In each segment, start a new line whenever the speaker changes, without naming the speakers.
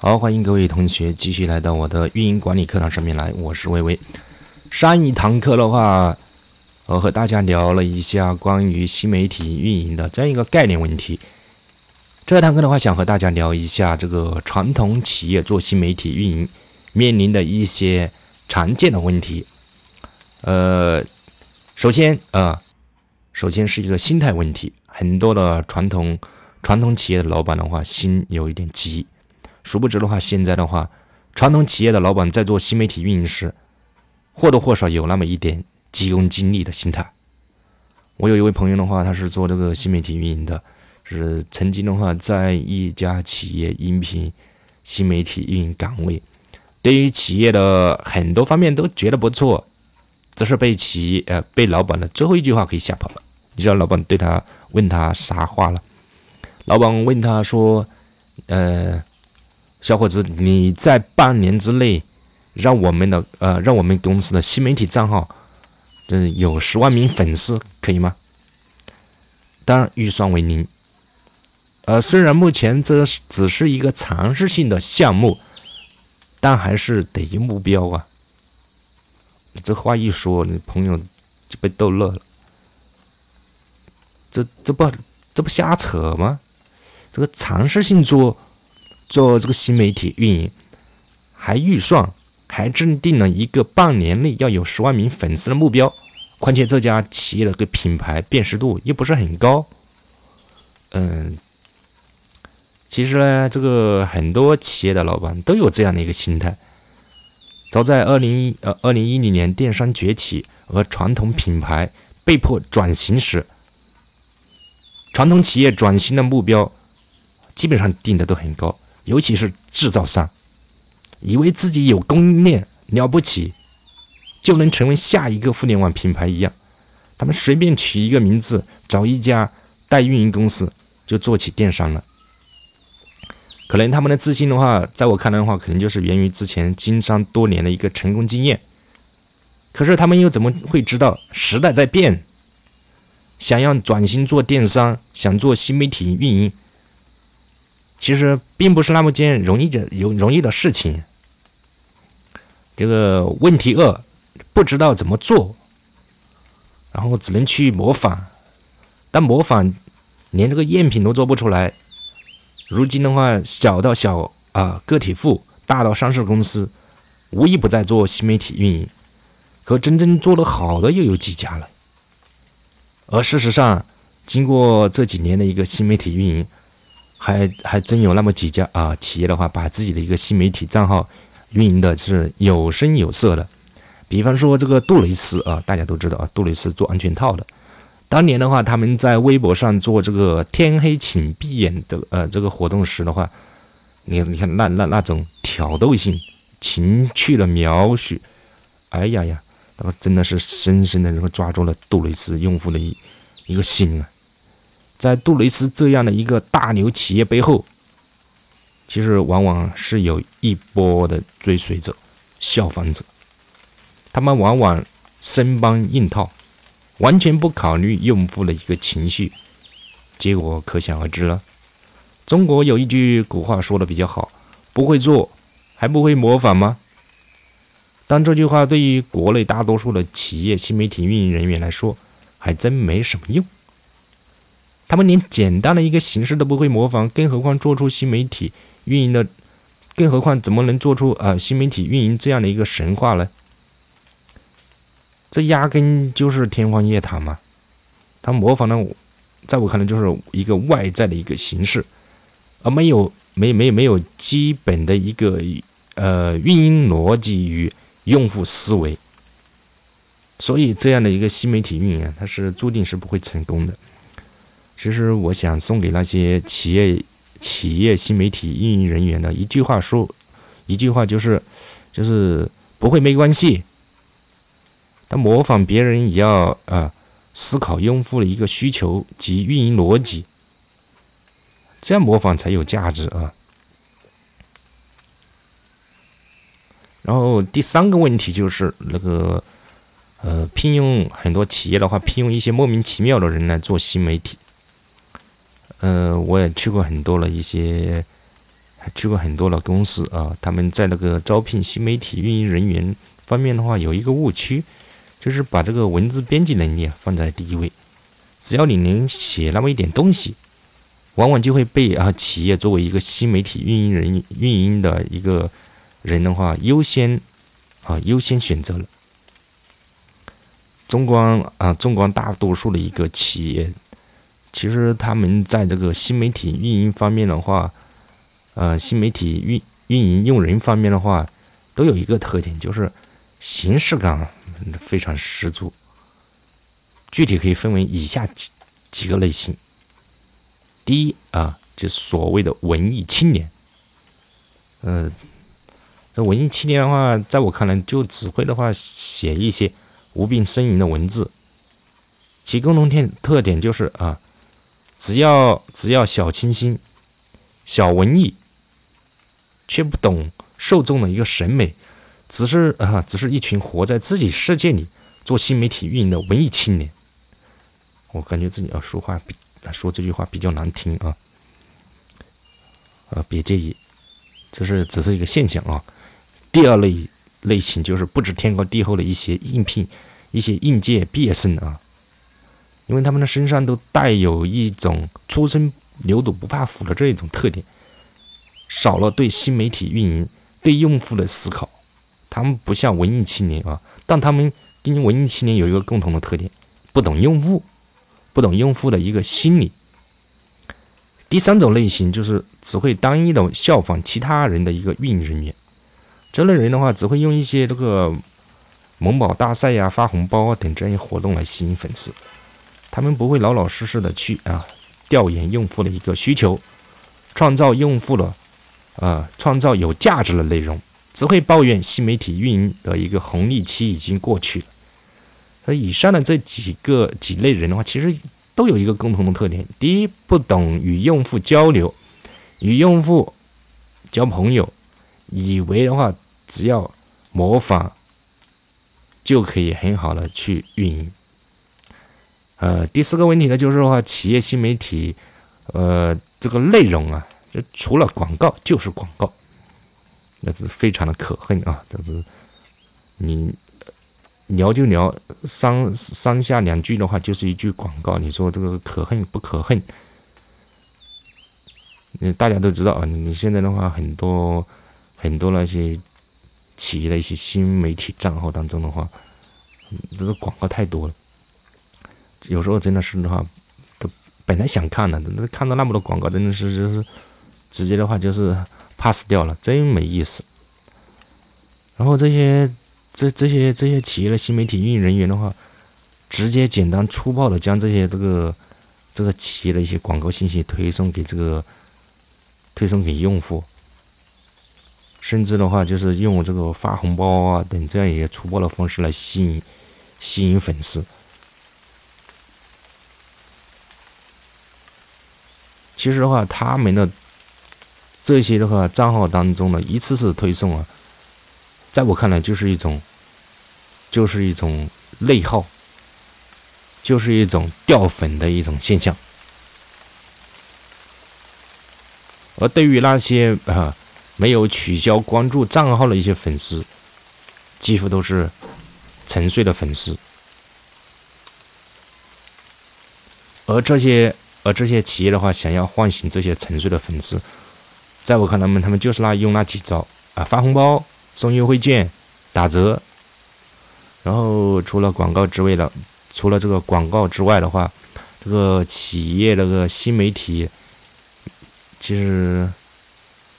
好，欢迎各位同学继续来到我的运营管理课堂上面来，我是微微。上一堂课的话，我和大家聊了一下关于新媒体运营的这样一个概念问题。这堂课的话，想和大家聊一下这个传统企业做新媒体运营面临的一些常见的问题。呃，首先啊，首先是一个心态问题，很多的传统传统企业的老板的话，心有一点急。殊不知的话，现在的话，传统企业的老板在做新媒体运营时，或多或少有那么一点急功近利的心态。我有一位朋友的话，他是做这个新媒体运营的。是曾经的话，在一家企业应聘新媒体运营岗位，对于企业的很多方面都觉得不错，只是被企业呃被老板的最后一句话给吓跑了。你知道老板对他问他啥话了？老板问他说：“呃，小伙子，你在半年之内让我们的呃让我们公司的新媒体账号，嗯有十万名粉丝，可以吗？当然预算为零。”呃，虽然目前这只是一个尝试性的项目，但还是得有目标啊。这话一说，你朋友就被逗乐了。这这不这不瞎扯吗？这个尝试性做做这个新媒体运营，还预算，还制定了一个半年内要有十万名粉丝的目标。况且这家企业的个品牌辨识度又不是很高，嗯。其实呢，这个很多企业的老板都有这样的一个心态。早在二零一呃二零一零年，电商崛起和传统品牌被迫转型时，传统企业转型的目标基本上定的都很高，尤其是制造商，以为自己有供应链了不起，就能成为下一个互联网品牌一样，他们随便取一个名字，找一家代运营公司就做起电商了。可能他们的自信的话，在我看来的话，可能就是源于之前经商多年的一个成功经验。可是他们又怎么会知道时代在变？想要转型做电商，想做新媒体运营，其实并不是那么件容易的有容易的事情。这个问题二，不知道怎么做，然后只能去模仿，但模仿连这个赝品都做不出来。如今的话，小到小啊个体户，大到上市公司，无一不在做新媒体运营，可真正做得好的又有几家了？而事实上，经过这几年的一个新媒体运营，还还真有那么几家啊企业的话，把自己的一个新媒体账号运营的是有声有色的。比方说这个杜蕾斯啊，大家都知道啊，杜蕾斯做安全套的。当年的话，他们在微博上做这个“天黑请闭眼”的呃这个活动时的话，你你看那那那种挑逗性、情趣的描述，哎呀呀，那个真的是深深的能够抓住了杜蕾斯用户的一一个心啊！在杜蕾斯这样的一个大牛企业背后，其实往往是有一波的追随者、效仿者，他们往往生搬硬套。完全不考虑用户的一个情绪，结果可想而知了。中国有一句古话说的比较好：“不会做，还不会模仿吗？”但这句话对于国内大多数的企业新媒体运营人员来说，还真没什么用。他们连简单的一个形式都不会模仿，更何况做出新媒体运营的，更何况怎么能做出啊新媒体运营这样的一个神话呢？这压根就是天方夜谭嘛！他模仿的，在我看来就是一个外在的一个形式，而没有没没没有基本的一个呃运营逻辑与用户思维，所以这样的一个新媒体运营，它是注定是不会成功的。其实我想送给那些企业企业新媒体运营人员的一句话说，一句话就是，就是不会没关系。但模仿别人也要啊思考用户的一个需求及运营逻辑，这样模仿才有价值啊。然后第三个问题就是那个呃，聘用很多企业的话，聘用一些莫名其妙的人来做新媒体。呃，我也去过很多了一些去过很多的公司啊，他们在那个招聘新媒体运营人员方面的话，有一个误区，就是把这个文字编辑能力放在第一位。只要你能写那么一点东西，往往就会被啊企业作为一个新媒体运营人运营的一个人的话优先啊优先选择了。中光啊，中光大多数的一个企业，其实他们在这个新媒体运营方面的话，呃，新媒体运运营用人方面的话，都有一个特点，就是形式感非常十足。具体可以分为以下几几个类型。第一啊，就所谓的文艺青年。呃，这文艺青年的话，在我看来，就只会的话写一些无病呻吟的文字。其共同点特点就是啊，只要只要小清新、小文艺，却不懂受众的一个审美，只是啊，只是一群活在自己世界里做新媒体运营的文艺青年。我感觉自己要说话比说这句话比较难听啊，呃，别介意，这是只是一个现象啊。第二类类型就是不知天高地厚的一些应聘一些应届毕业生啊，因为他们的身上都带有一种初生牛犊不怕虎的这一种特点，少了对新媒体运营对用户的思考。他们不像文艺青年啊，但他们跟文艺青年有一个共同的特点，不懂用户。不懂用户的一个心理。第三种类型就是只会单一的效仿其他人的一个运营人员，这类人的话只会用一些这个萌宝大赛呀、发红包啊等这些活动来吸引粉丝，他们不会老老实实的去啊调研用户的一个需求，创造用户的啊创造有价值的内容，只会抱怨新媒体运营的一个红利期已经过去了。那以上的这几个几类人的话，其实都有一个共同的特点：第一，不懂与用户交流，与用户交朋友，以为的话只要模仿就可以很好的去运营。呃，第四个问题呢，就是话企业新媒体，呃，这个内容啊，就除了广告就是广告，那是非常的可恨啊！就是你。聊就聊，三三下两句的话就是一句广告。你说这个可恨不可恨？嗯，大家都知道啊。你现在的话，很多很多那些企业的一些新媒体账号当中的话，这个广告太多了。有时候真的是的话，都本来想看的，那看到那么多广告，真的是就是直接的话就是 pass 掉了，真没意思。然后这些。这这些这些企业的新媒体运营人员的话，直接简单粗暴的将这些这个这个企业的一些广告信息推送给这个推送给用户，甚至的话就是用这个发红包啊等这样一些粗暴的方式来吸引吸引粉丝。其实的话，他们的这些的话账号当中的一次次推送啊。在我看来，就是一种，就是一种内耗，就是一种掉粉的一种现象。而对于那些啊没有取消关注账号的一些粉丝，几乎都是沉睡的粉丝。而这些而这些企业的话，想要唤醒这些沉睡的粉丝，在我看来，他们他们就是那用那几招啊，发红包。送优惠券、打折，然后除了广告之外的，除了这个广告之外的话，这个企业那个新媒体其实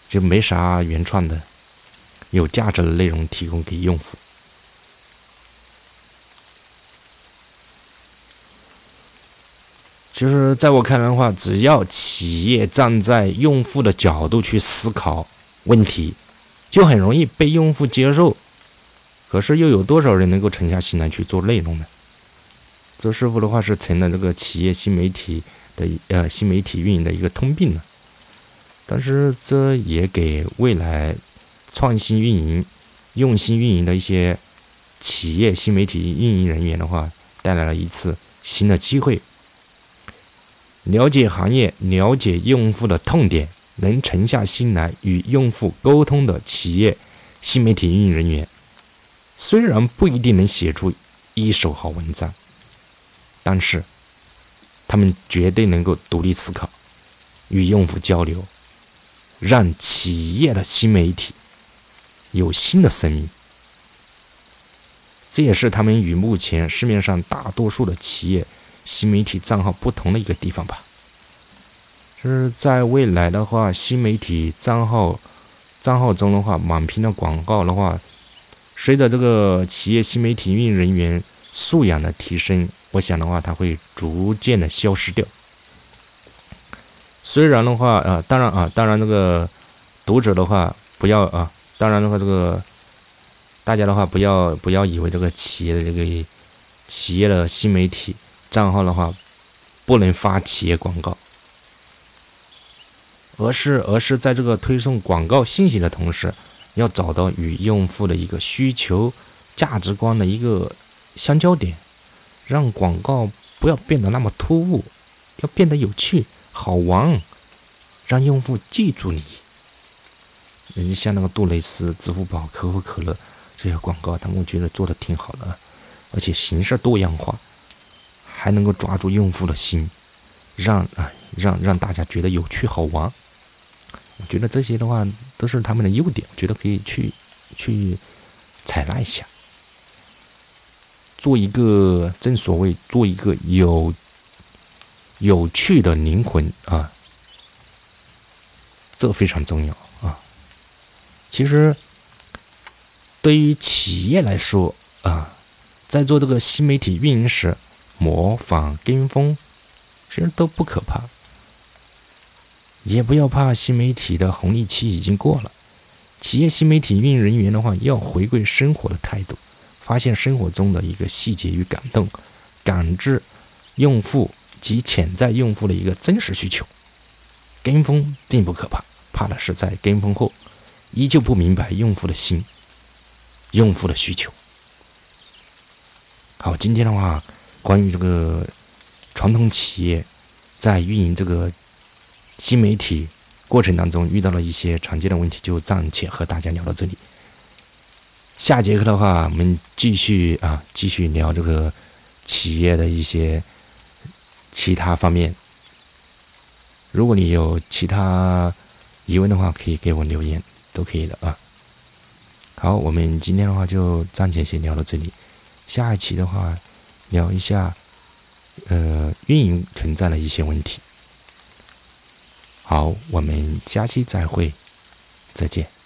就没啥原创的、有价值的内容提供给用户。其实，在我看来的话，只要企业站在用户的角度去思考问题。就很容易被用户接受，可是又有多少人能够沉下心来去做内容呢？这是否的话是成了这个企业新媒体的呃新媒体运营的一个通病呢？但是这也给未来创新运营、用心运营的一些企业新媒体运营人员的话，带来了一次新的机会，了解行业、了解用户的痛点，能沉下心来与用户沟通的企业新媒体运营人员，虽然不一定能写出一手好文章，但是他们绝对能够独立思考，与用户交流，让企业的新媒体有新的生命。这也是他们与目前市面上大多数的企业新媒体账号不同的一个地方吧。就是在未来的话，新媒体账号账号中的话，满屏的广告的话，随着这个企业新媒体运营人员素养的提升，我想的话，它会逐渐的消失掉。虽然的话，呃，当然啊，当然这个读者的话，不要啊，当然的话，这个大家的话，不要不要以为这个企业的这个企业的新媒体账号的话，不能发企业广告。而是，而是在这个推送广告信息的同时，要找到与用户的一个需求、价值观的一个相交点，让广告不要变得那么突兀，要变得有趣、好玩，让用户记住你。你像那个杜蕾斯、支付宝、可口可乐这些广告，他们我觉得做的挺好的，而且形式多样化，还能够抓住用户的心，让啊让让大家觉得有趣好玩。我觉得这些的话都是他们的优点，觉得可以去去采纳一下，做一个正所谓做一个有有趣的灵魂啊，这非常重要啊。其实对于企业来说啊，在做这个新媒体运营时，模仿跟风其实都不可怕。也不要怕，新媒体的红利期已经过了。企业新媒体运营人员的话，要回归生活的态度，发现生活中的一个细节与感动，感知用户及潜在用户的一个真实需求。跟风并不可怕，怕的是在跟风后，依旧不明白用户的心、用户的需求。好，今天的话，关于这个传统企业在运营这个。新媒体过程当中遇到了一些常见的问题，就暂且和大家聊到这里。下节课的话，我们继续啊，继续聊这个企业的一些其他方面。如果你有其他疑问的话，可以给我留言，都可以的啊。好，我们今天的话就暂且先聊到这里。下一期的话，聊一下呃运营存在的一些问题。好，我们下期再会，再见。